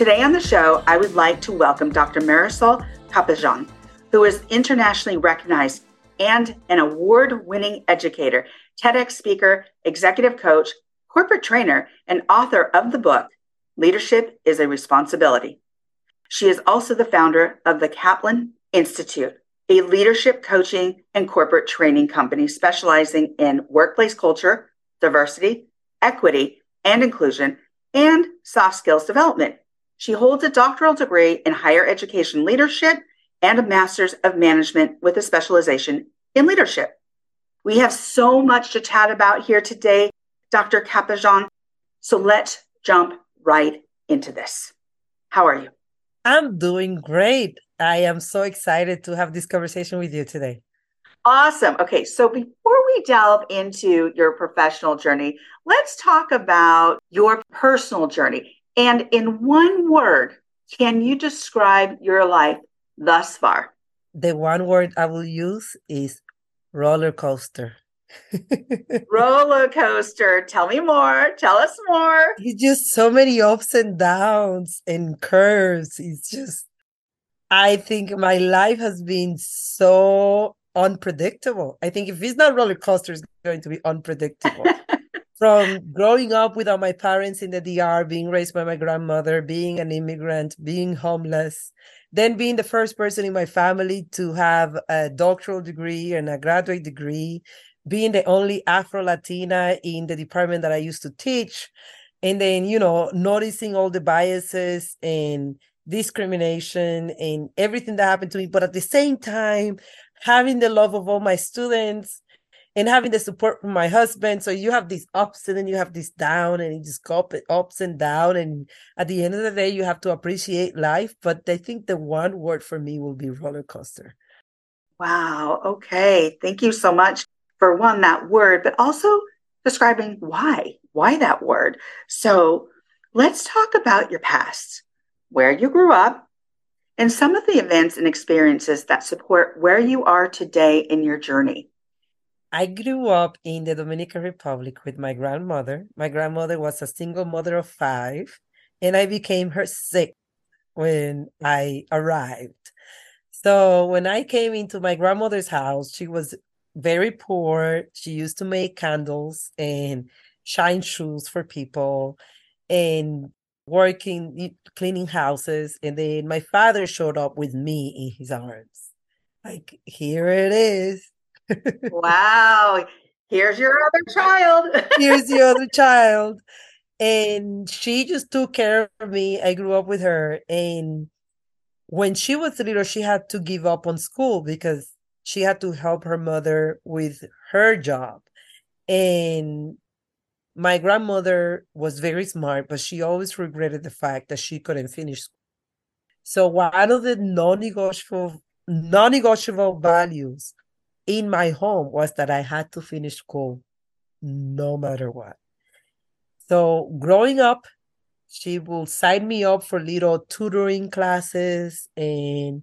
Today on the show, I would like to welcome Dr. Marisol Capellan, who is internationally recognized and an award winning educator, TEDx speaker, executive coach, corporate trainer, and author of the book, Leadership is a Responsibility. She is also the founder of the Capellan Institute, a leadership coaching and corporate training company specializing in workplace culture, diversity, equity, and inclusion, and soft skills development. She holds a doctoral degree in higher education leadership and a master's of management with a specialization in leadership. We have so much to chat about here today, Dr. Capellan. So let's jump right into this. How are you? I'm doing great. I am so excited to have this conversation with you today. Awesome. Okay, so before we delve into your professional journey, let's talk about your personal journey. And in one word, can you describe your life thus far? The one word I will use is roller coaster. roller coaster. Tell me more. Tell us more. It's just so many ups and downs and curves. It's just, I think my life has been so unpredictable. I think if it's not roller coaster, it's going to be unpredictable from growing up without my parents in the DR, being raised by my grandmother, being an immigrant, being homeless, then being the first person in my family to have a doctoral degree and a graduate degree, being the only Afro Latina in the department that I used to teach, and then, you know, noticing all the biases and discrimination and everything that happened to me, but at the same time, having the love of all my students and having the support from my husband. So you have these ups and then you have this down and you just go up, ups and down. And at the end of the day, you have to appreciate life. But I think the one word for me will be roller coaster. Wow. Okay. Thank you so much for one, that word, but also describing why, why that word. So let's talk about your past, where you grew up, and some of the events and experiences that support where you are today in your journey. I grew up in the Dominican Republic with my grandmother. My grandmother was a single mother of five, and I became her sixth when I arrived. So when I came into my grandmother's house, she was very poor. She used to make candles and shine shoes for people and working, cleaning houses. And then my father showed up with me in his arms. Like, here it is wow. Here's your other child. Here's the other child. And she just took care of me. I grew up with her. And when she was little, she had to give up on school because she had to help her mother with her job. And my grandmother was very smart, but she always regretted the fact that she couldn't finish school. So one of the non-negotiable non-negotiable values in my home was that I had to finish school no matter what. So growing up, she will sign me up for little tutoring classes and,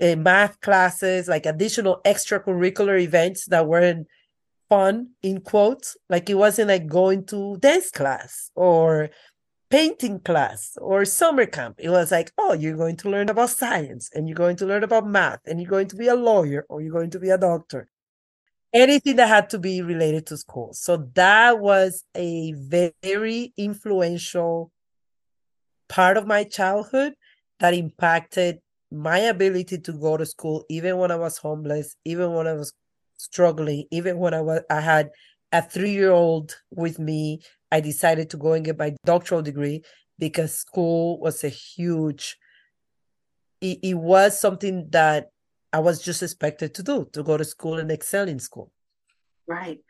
and math classes, like additional extracurricular events that weren't fun in quotes. Like it wasn't like going to dance class or painting class or summer camp. It was like, oh, you're going to learn about science and you're going to learn about math and you're going to be a lawyer or you're going to be a doctor. Anything that had to be related to school. So that was a very influential part of my childhood that impacted my ability to go to school even when I was homeless, even when I was struggling, even when I was I had a three year old with me I decided to go and get my doctoral degree because school was a huge, it, it was something that I was just expected to do, to go to school and excel in school. Right.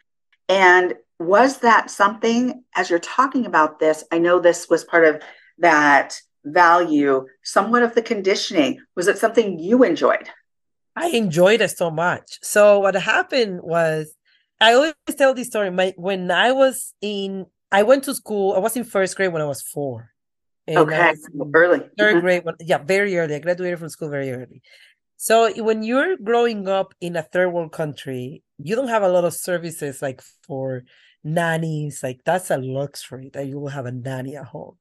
And was that something as you're talking about this? I know this was part of that value, somewhat of the conditioning. Was it something you enjoyed? I enjoyed it so much. So what happened was I always tell this story. My when I was in I went to school, I was in first grade when I was four. okay. Early. 3rd mm-hmm. grade. When, yeah, very early. I graduated from school very early. So when you're growing up in a third world country, you don't have a lot of services like for nannies. Like that's a luxury that you will have a nanny at home.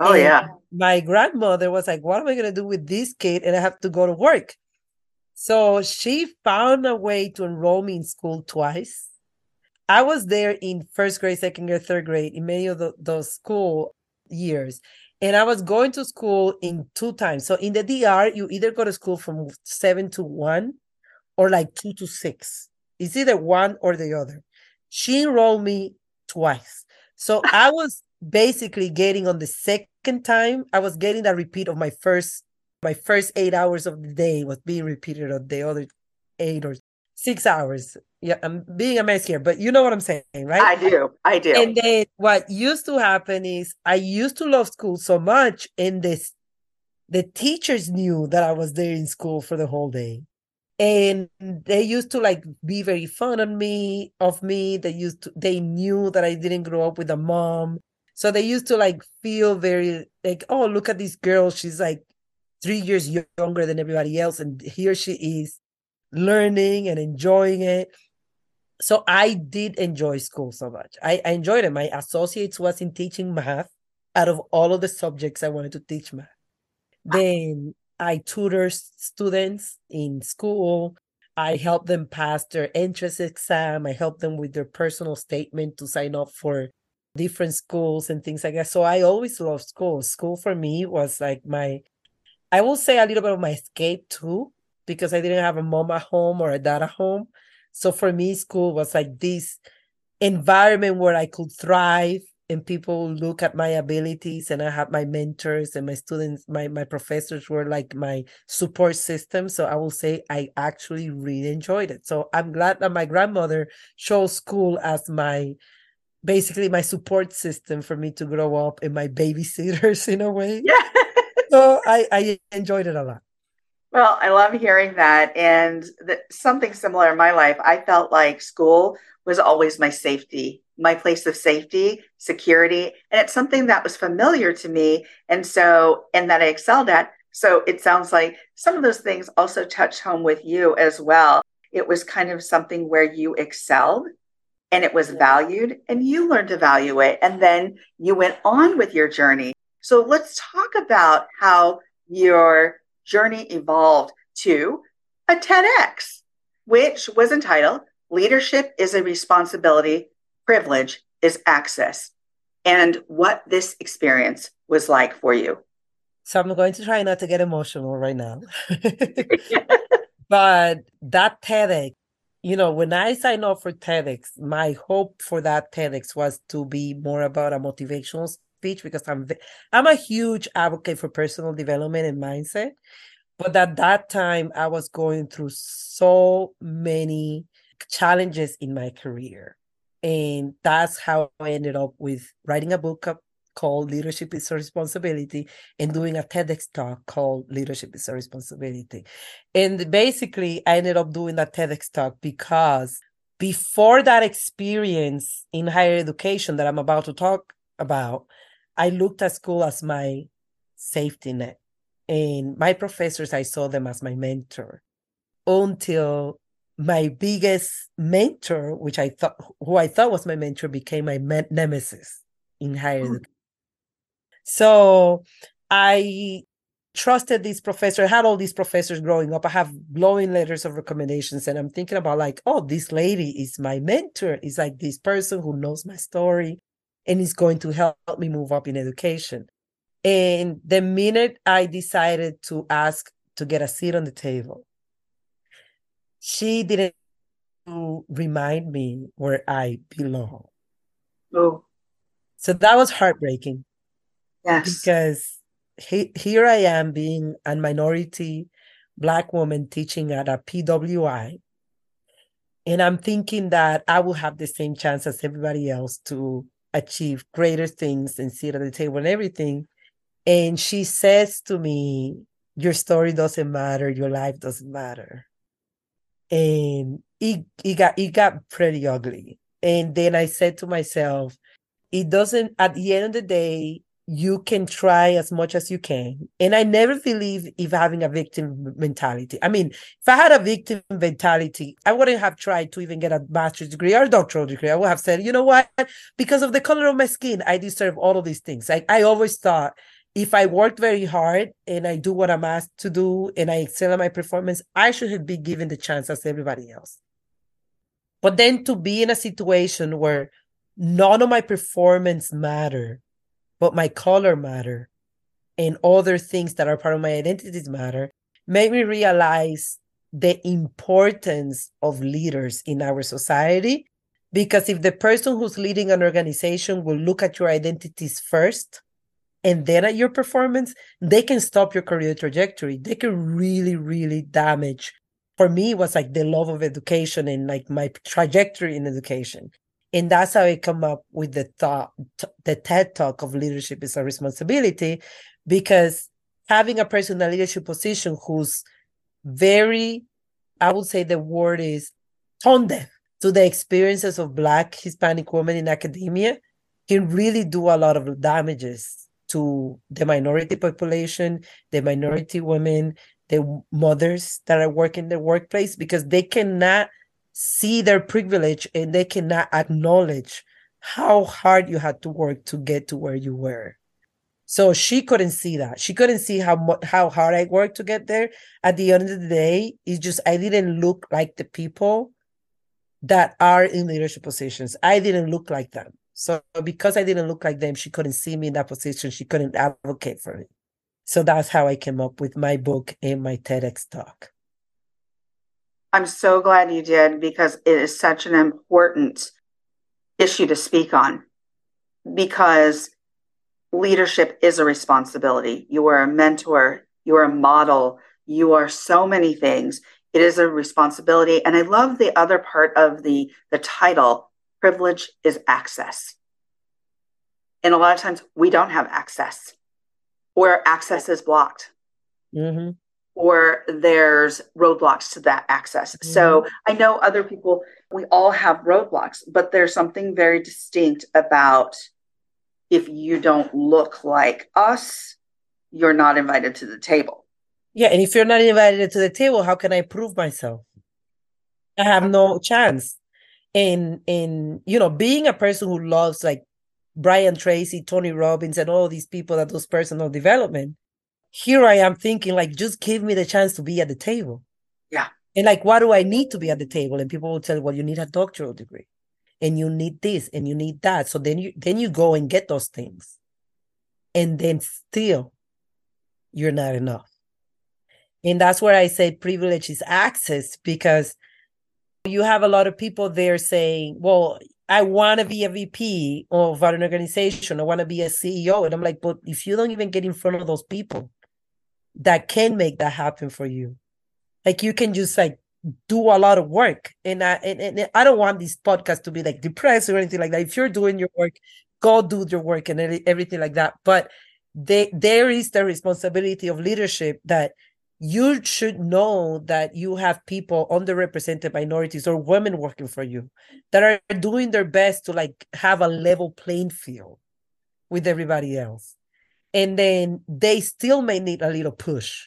Oh and yeah. My grandmother was like, "What am I gonna do with this kid?" And I have to go to work. So she found a way to enroll me in school twice. I was there in first grade, second grade, third grade, in many of the, those school years. And I was going to school in two times. So in the DR, you either go to school from seven to one or like two to six. It's either one or the other. She enrolled me twice. So I was basically getting on the second time, I was getting that repeat of my first my first eight hours of the day was being repeated on the other eight or six hours. Yeah, I'm being a mess here, but you know what I'm saying, right? I do. I do. And then what used to happen is I used to love school so much, and this the teachers knew that I was there in school for the whole day. And they used to like be very fun on me, of me. They used to they knew that I didn't grow up with a mom. So they used to like feel very like, oh, look at this girl. She's like three years younger than everybody else. And here she is learning and enjoying it. So I did enjoy school so much. I, I enjoyed it. My associates was in teaching math out of all of the subjects I wanted to teach math. Then I tutor students in school. I help them pass their entrance exam. I help them with their personal statement to sign up for different schools and things like that. So I always loved school. School for me was like my I will say a little bit of my escape too, because I didn't have a mom at home or a dad at home. So for me, school was like this environment where I could thrive and people look at my abilities and I had my mentors and my students, my my professors were like my support system. So I will say I actually really enjoyed it. So I'm glad that my grandmother chose school as my basically my support system for me to grow up and my babysitters in a way. Yeah so I, I enjoyed it a lot. Well, I love hearing that. And the, something similar in my life, I felt like school was always my safety, my place of safety, security. And it's something that was familiar to me. And so, and that I excelled at. So it sounds like some of those things also touch home with you as well. It was kind of something where you excelled and it was valued and you learned to value it. And then you went on with your journey. So let's talk about how your journey evolved to a TEDx, which was entitled Leadership is a Responsibility, Privilege is Access, and what this experience was like for you. So I'm going to try not to get emotional right now. but that TEDx, you know, when I signed up for TEDx, my hope for that TEDx was to be more about a motivational speech because I'm I'm a huge advocate for personal development and mindset. But at that time, I was going through so many challenges in my career. And that's how I ended up with writing a book called Leadership is a Responsibility and doing a TEDx talk called Leadership is a Responsibility. And basically, I ended up doing that TEDx talk because before that experience in higher education that I'm about to talk about, I looked at school as my safety net. And my professors, I saw them as my mentor until my biggest mentor, which I thought, who I thought was my mentor, became my me- nemesis in higher mm-hmm. education. So I trusted this professor. I had all these professors growing up. I have glowing letters of recommendations, and I'm thinking about like, oh, this lady is my mentor. Is like this person who knows my story, and it's going to help me move up in education. And the minute I decided to ask to get a seat on the table, she didn't remind me where I belong. Oh. So that was heartbreaking. Yes. Because he, here I am being a minority Black woman teaching at a PWI. And I'm thinking that I will have the same chance as everybody else to achieve greater things and sit at the table and everything. And she says to me, Your story doesn't matter, your life doesn't matter. And it, it got it got pretty ugly. And then I said to myself, it doesn't at the end of the day, you can try as much as you can. And I never believe if having a victim mentality. I mean, if I had a victim mentality, I wouldn't have tried to even get a master's degree or a doctoral degree. I would have said, you know what? Because of the color of my skin, I deserve all of these things. Like I always thought if I work very hard and I do what I'm asked to do and I excel at my performance, I should be given the chance as everybody else. But then to be in a situation where none of my performance matter but my color matter and other things that are part of my identities matter made me realize the importance of leaders in our society. Because if the person who's leading an organization will look at your identities first and then at your performance they can stop your career trajectory. They can really really damage. For me it was like the love of education and like my trajectory in education and that's how I come up with the thought, the TED talk of leadership is a responsibility, because having a person in a leadership position who's very, I would say the word is tone deaf to the experiences of Black Hispanic women in academia can really do a lot of damages to the minority population, the minority women, the mothers that are working in the workplace, because they cannot see their privilege and they cannot acknowledge how hard you had to work to get to where you were. So she couldn't see that. She couldn't see how how hard I worked to get there. At the end of the day, it's just I didn't look like the people that are in leadership positions. I didn't look like them. So because I didn't look like them, she couldn't see me in that position. She couldn't advocate for me. So that's how I came up with my book and my TEDx talk. I'm so glad you did because it is such an important issue to speak on because leadership is a responsibility. You are a mentor, you are a model, you are so many things. It is a responsibility. And I love the other part of the, the title privilege is access. And a lot of times we don't have access or access is blocked. Mm-hmm or there's roadblocks to that access. Mm-hmm. So I know other people, we all have roadblocks, but there's something very distinct about if you don't look like us, you're not invited to the table. Yeah. And if you're not invited to the table, how can I prove myself? I have no chance. In in you know, being a person who loves like Brian Tracy, Tony Robbins, and all these people that does personal development, here I am thinking, like, just give me the chance to be at the table. Yeah. And like, what do I need to be at the table? And people will tell, you, well, you need a doctoral degree and you need this and you need that. So then you then you go and get those things. And then still you're not enough. And that's where I say privilege is access because you have a lot of people there saying, well, I want to be a VP of an organization. I want to be a CEO. And I'm like, but if you don't even get in front of those people, that can make that happen for you. Like you can just like do a lot of work. And I and, and I don't want this podcast to be like depressed or anything like that. If you're doing your work, go do your work and everything like that. But they, there is the responsibility of leadership that you should know that you have people underrepresented minorities or women working for you that are doing their best to like have a level playing field with everybody else and then they still may need a little push.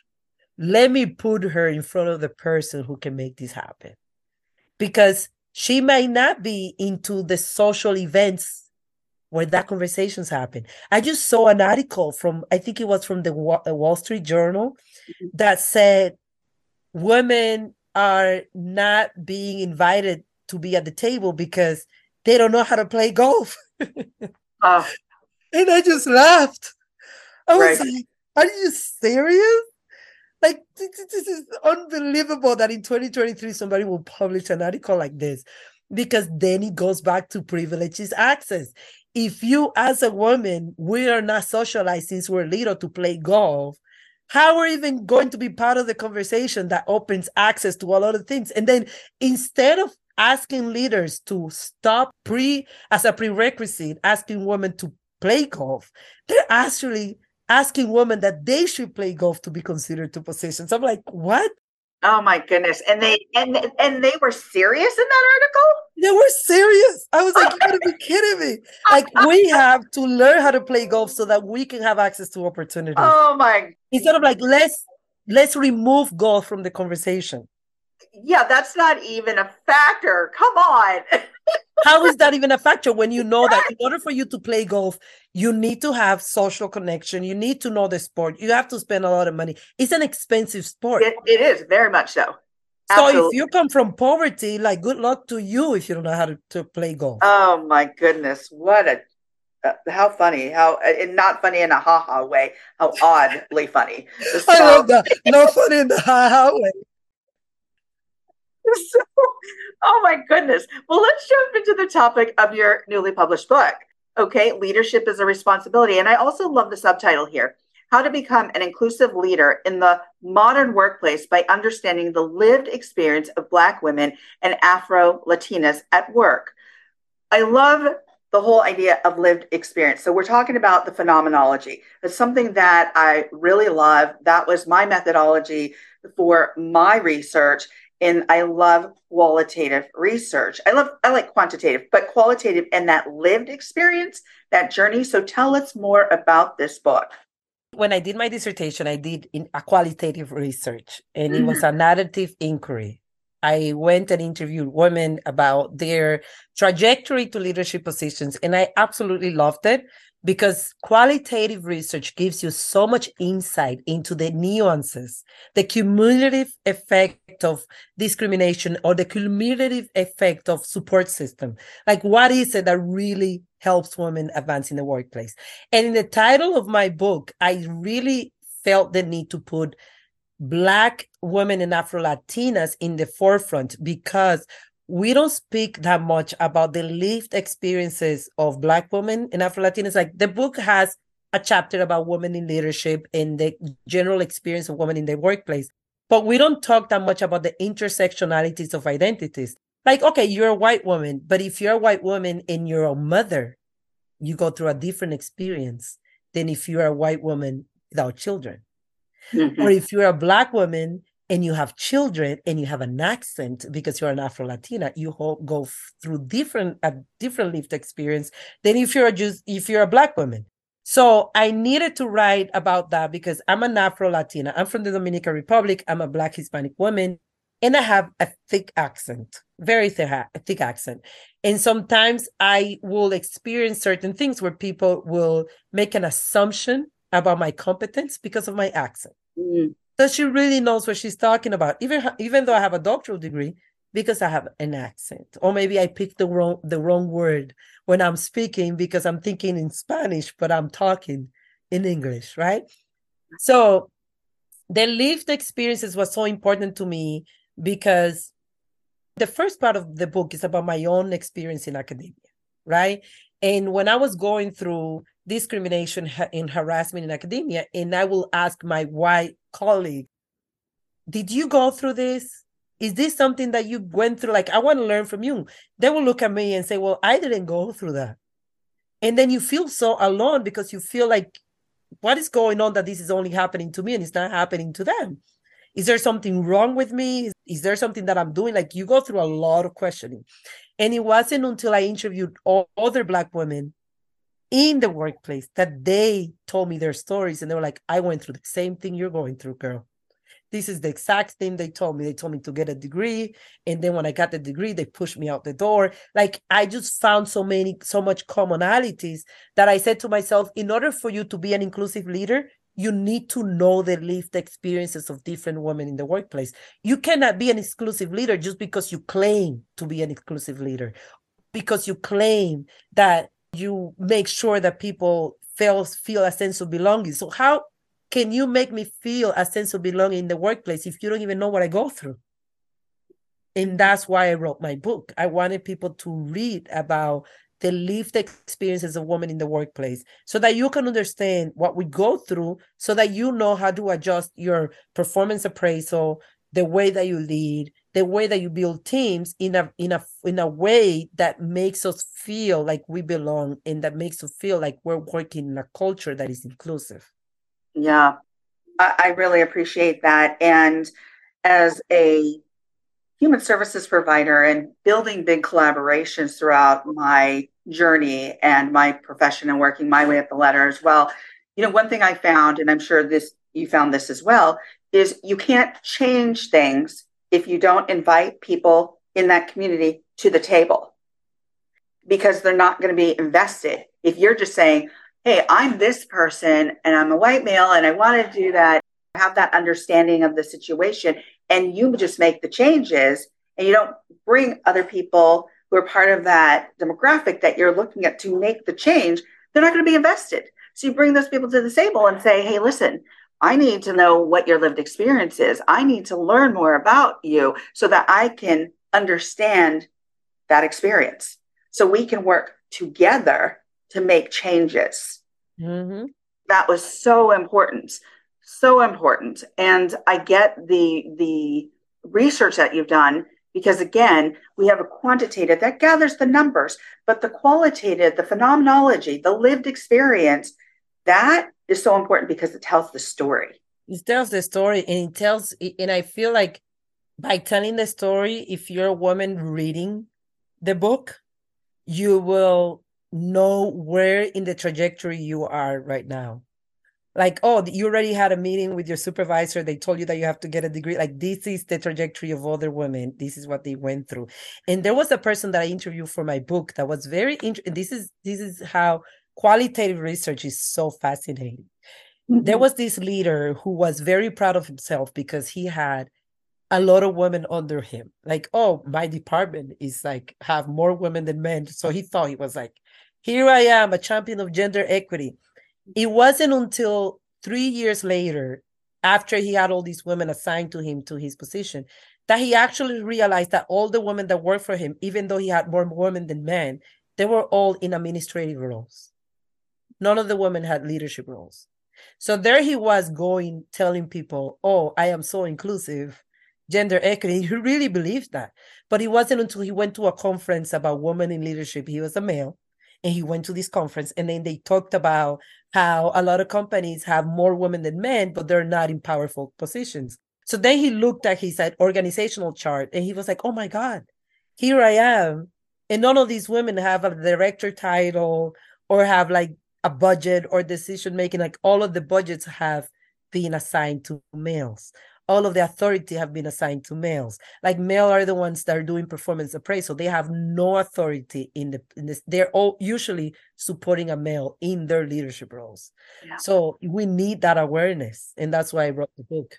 Let me put her in front of the person who can make this happen. Because she may not be into the social events where that conversations happen. I just saw an article from, I think it was from the Wall Street Journal mm-hmm. that said women are not being invited to be at the table because they don't know how to play golf. uh. And I just laughed. I was right. like, are you serious? Like, this, is unbelievable that in 2023 somebody will publish an article like this because then it goes back to privileges access. If you, as a woman, we are not socialized since we're little to play golf, how are we even going to be part of the conversation that opens access to a lot of things? And then instead of asking leaders to stop pre as a prerequisite, asking women to play golf. They're actually asking women that they should play golf to be considered to positions. I'm like, what? Oh my goodness! And they and and they were serious in that article. They were serious. I was like, you gotta be kidding me! Like we have to learn how to play golf so that we can have access to opportunities. Oh my! Instead of like let's let's remove golf from the conversation. Yeah, that's not even a factor. Come on. How is that even a factor when you know that in order for you to play golf, you need to have social connection, you need to know the sport, you have to spend a lot of money. It's an expensive sport. it, it is very much so. So if you come from poverty, like good luck to you if you don't know how to, to play golf. Oh my goodness! What a uh, how funny! How uh, and not funny in a ha ha way. How oddly funny. So, I love that. No funny in the highway. so, oh my goodness. Well, let's jump into the topic of your newly published book. Okay, leadership is a responsibility, and I also love the subtitle here. How to become an inclusive leader in the modern workplace by understanding the lived experience of Black women and Afro Latinas at work. I love the whole idea of lived experience. So we're talking about the phenomenology. It's something that I really love. That was my methodology for my research. And I love qualitative research. I love I like quantitative, but qualitative and that lived experience, that journey. So tell us more about this book. When I did my dissertation, I did in a qualitative research and it was a mm-hmm. narrative inquiry. I went and interviewed women about their trajectory to leadership positions, and I absolutely loved it because qualitative research gives you so much insight into the nuances, the cumulative effect of discrimination or the cumulative effect of support system. Like, what is it that really helps women advance in the workplace? And in the title of my book, I really felt the need to put Black women and Afro Latinas in the forefront because we don't speak that much about the lived experiences of Black women and Afro Latinas. Like the book has a chapter about women in leadership and the general experience of women in the workplace, but we don't talk that much about the intersectionalities of identities. Like, okay, you're a white woman, but if you're a white woman and you're a mother, you go through a different experience than if you're a white woman without children. Mm-hmm. Or if you're a black woman and you have children and you have an accent because you're an Afro Latina, you go through different a different lived experience than if you're a just if you're a black woman. So I needed to write about that because I'm an Afro Latina. I'm from the Dominican Republic. I'm a black Hispanic woman, and I have a thick accent, very thick, thick accent. And sometimes I will experience certain things where people will make an assumption about my competence because of my accent. Mm. So she really knows what she's talking about, even even though I have a doctoral degree, because I have an accent, or maybe I picked the wrong the wrong word when I'm speaking because I'm thinking in Spanish, but I'm talking in English, right? So the lived experiences was so important to me because the first part of the book is about my own experience in academia, right? And when I was going through discrimination and harassment in academia, and I will ask my white colleague, Did you go through this? Is this something that you went through? Like, I want to learn from you. They will look at me and say, Well, I didn't go through that. And then you feel so alone because you feel like, What is going on that this is only happening to me and it's not happening to them? Is there something wrong with me? Is there something that I'm doing? Like, you go through a lot of questioning. And it wasn't until I interviewed all other Black women in the workplace that they told me their stories. And they were like, I went through the same thing you're going through, girl. This is the exact thing they told me. They told me to get a degree. And then when I got the degree, they pushed me out the door. Like I just found so many, so much commonalities that I said to myself, in order for you to be an inclusive leader, you need to know the lived experiences of different women in the workplace. You cannot be an exclusive leader just because you claim to be an exclusive leader, because you claim that you make sure that people feel feel a sense of belonging. So how can you make me feel a sense of belonging in the workplace if you don't even know what I go through? And that's why I wrote my book. I wanted people to read about the lived experiences of women in the workplace so that you can understand what we go through so that you know how to adjust your performance appraisal the way that you lead, the way that you build teams in a in a in a way that makes us feel like we belong and that makes us feel like we're working in a culture that is inclusive. Yeah, I, I really appreciate that. And as a human services provider and building big collaborations throughout my journey and my profession and working my way up the ladder as well. You know, one thing I found, and I'm sure this you found this as well, is you can't change things if you don't invite people in that community to the table because they're not going to be invested. If you're just saying, hey, I'm this person and I'm a white male and I want to do that, have that understanding of the situation, and you just make the changes and you don't bring other people who are part of that demographic that you're looking at to make the change, they're not going to be invested. So you bring those people to the table and say, hey, listen, I need to know what your lived experience is. I need to learn more about you so that I can understand that experience. So we can work together to make changes. Mm-hmm. That was so important, so important. And I get the the research that you've done because again, we have a quantitative that gathers the numbers, but the qualitative, the phenomenology, the lived experience, that is so important because it tells the story. It tells the story and it tells, and I feel like by telling the story, if you're a woman reading the book, you will know where in the trajectory you are right now. Like, oh, you already had a meeting with your supervisor. They told you that you have to get a degree. Like, this is the trajectory of other women. This is what they went through. And there was a person that I interviewed for my book that was very interesting. This is this is how qualitative research is so fascinating. Mm-hmm. There was this leader who was very proud of himself because he had a lot of women under him. Like, oh, my department is like have more women than men. So he thought he was like, here I am, a champion of gender equity. It wasn't until three years later, after he had all these women assigned to him to his position, that he actually realized that all the women that worked for him, even though he had more women than men, they were all in administrative roles. None of the women had leadership roles. So there he was going, telling people, Oh, I am so inclusive, gender equity. He really believed that. But it wasn't until he went to a conference about women in leadership. He was a male. And he went to this conference and then they talked about how a lot of companies have more women than men, but they're not in powerful positions. So then he looked at his organizational chart and he was like, oh my God, here I am. And none of these women have a director title or have like a budget or decision making like all of the budgets have been assigned to males. All of the authority have been assigned to males. Like male are the ones that are doing performance appraisal. They have no authority in the in this they're all usually supporting a male in their leadership roles. Yeah. so we need that awareness and that's why i wrote the book.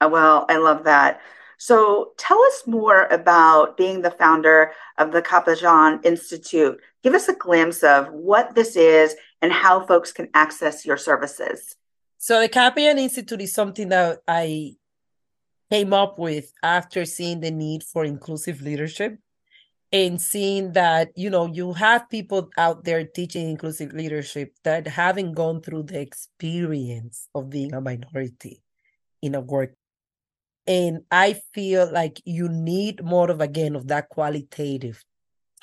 Oh, well i love that so tell us more about being the founder of the Capellan Institute. Give us a glimpse of what this is and how folks can access your services. So the Capellan Institute is something that I came up with after seeing the need for inclusive leadership and seeing that you know you have people out there teaching inclusive leadership that haven't gone through the experience of being a minority in a work and i feel like you need more of again of that qualitative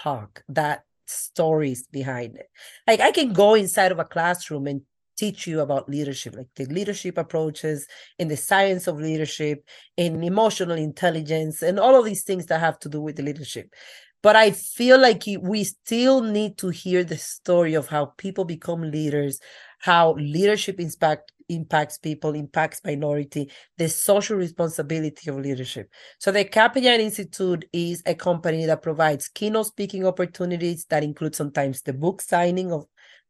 talk that stories behind it. Like i can go inside of a classroom and teach you about leadership like the leadership approaches and the science of leadership and emotional intelligence and all of these things that have to do with the leadership. But i feel like we still need to hear the story of how people become leaders how leadership impact impacts people, impacts minority, the social responsibility of leadership. So the Capellan Institute is a company that provides keynote speaking opportunities that include sometimes the book signing of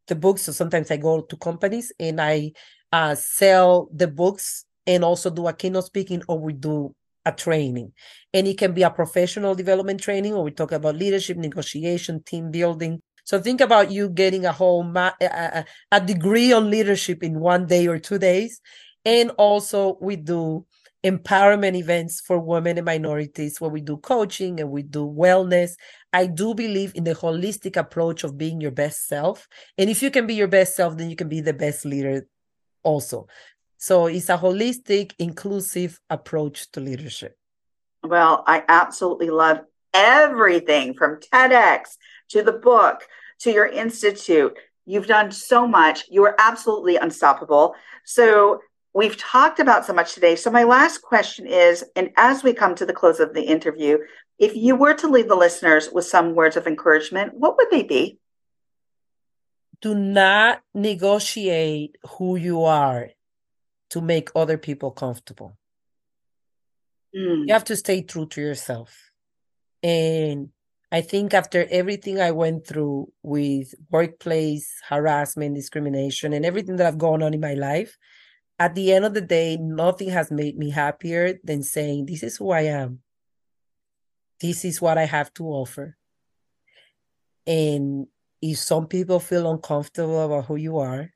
the books. So sometimes I go to companies and I uh, sell the books and also do a keynote speaking or we do a training. And it can be a professional development training or we talk about leadership, negotiation, team building, so think about you getting a whole ma- a, a degree on leadership in one day or two days. And also we do empowerment events for women and minorities where we do coaching and we do wellness. I do believe in the holistic approach of being your best self. And if you can be your best self, then you can be the best leader also. So it's a holistic, inclusive approach to leadership. Well, I absolutely love everything from TEDx to the book to your institute. You've done so much. You are absolutely unstoppable. So, we've talked about so much today. So, my last question is and as we come to the close of the interview, if you were to leave the listeners with some words of encouragement, what would they be? Do not negotiate who you are to make other people comfortable. Mm. You have to stay true to yourself. And I think after everything I went through with workplace harassment, discrimination, and everything that I've gone on in my life, at the end of the day, nothing has made me happier than saying, This is who I am. This is what I have to offer. And if some people feel uncomfortable about who you are,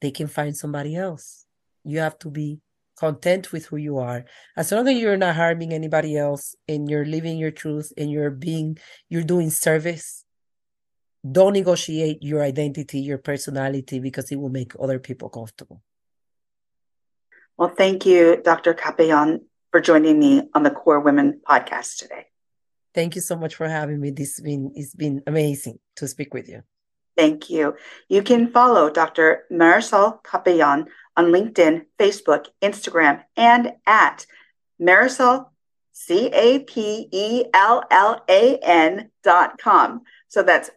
they can find somebody else. You have to be content with who you are. As long as you're not harming anybody else and you're living your truth and you're being, you're doing service, don't negotiate your identity, your personality, because it will make other people comfortable. Well, thank you, Dr. Capellán, for joining me on the KORE Women podcast today. Thank you so much for having me. This has been it's been amazing to speak with you. Thank you. You can follow Dr. Marisol Capellán on LinkedIn, Facebook, Instagram, and at Marisol, C A P E L L A N dot com. So that's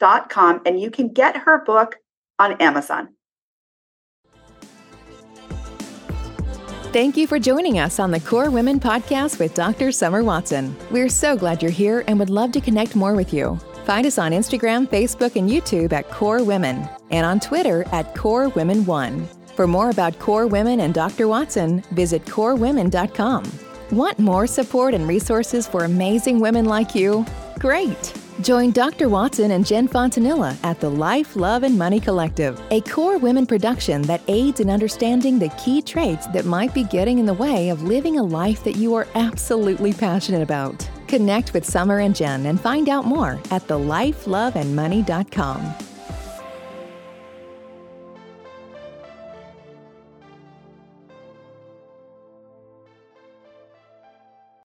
dot com, and you can get her book on Amazon. Thank you for joining us on the KORE Women podcast with Dr. Summer Watson. We're so glad you're here and would love to connect more with you. Find us on Instagram, Facebook, and YouTube at KORE Women and on Twitter at KORE Women One. For more about KORE Women and Dr. Watson, visit korewomen.com. Want more support and resources for amazing women like you? Great! Join Dr. Watson and Jen Fontanilla at the Life, Love, and Money Collective, a KORE Women production that aids in understanding the key traits that might be getting in the way of living a life that you are absolutely passionate about. Connect with Summer and Jen and find out more at thelifeloveandmoney.com.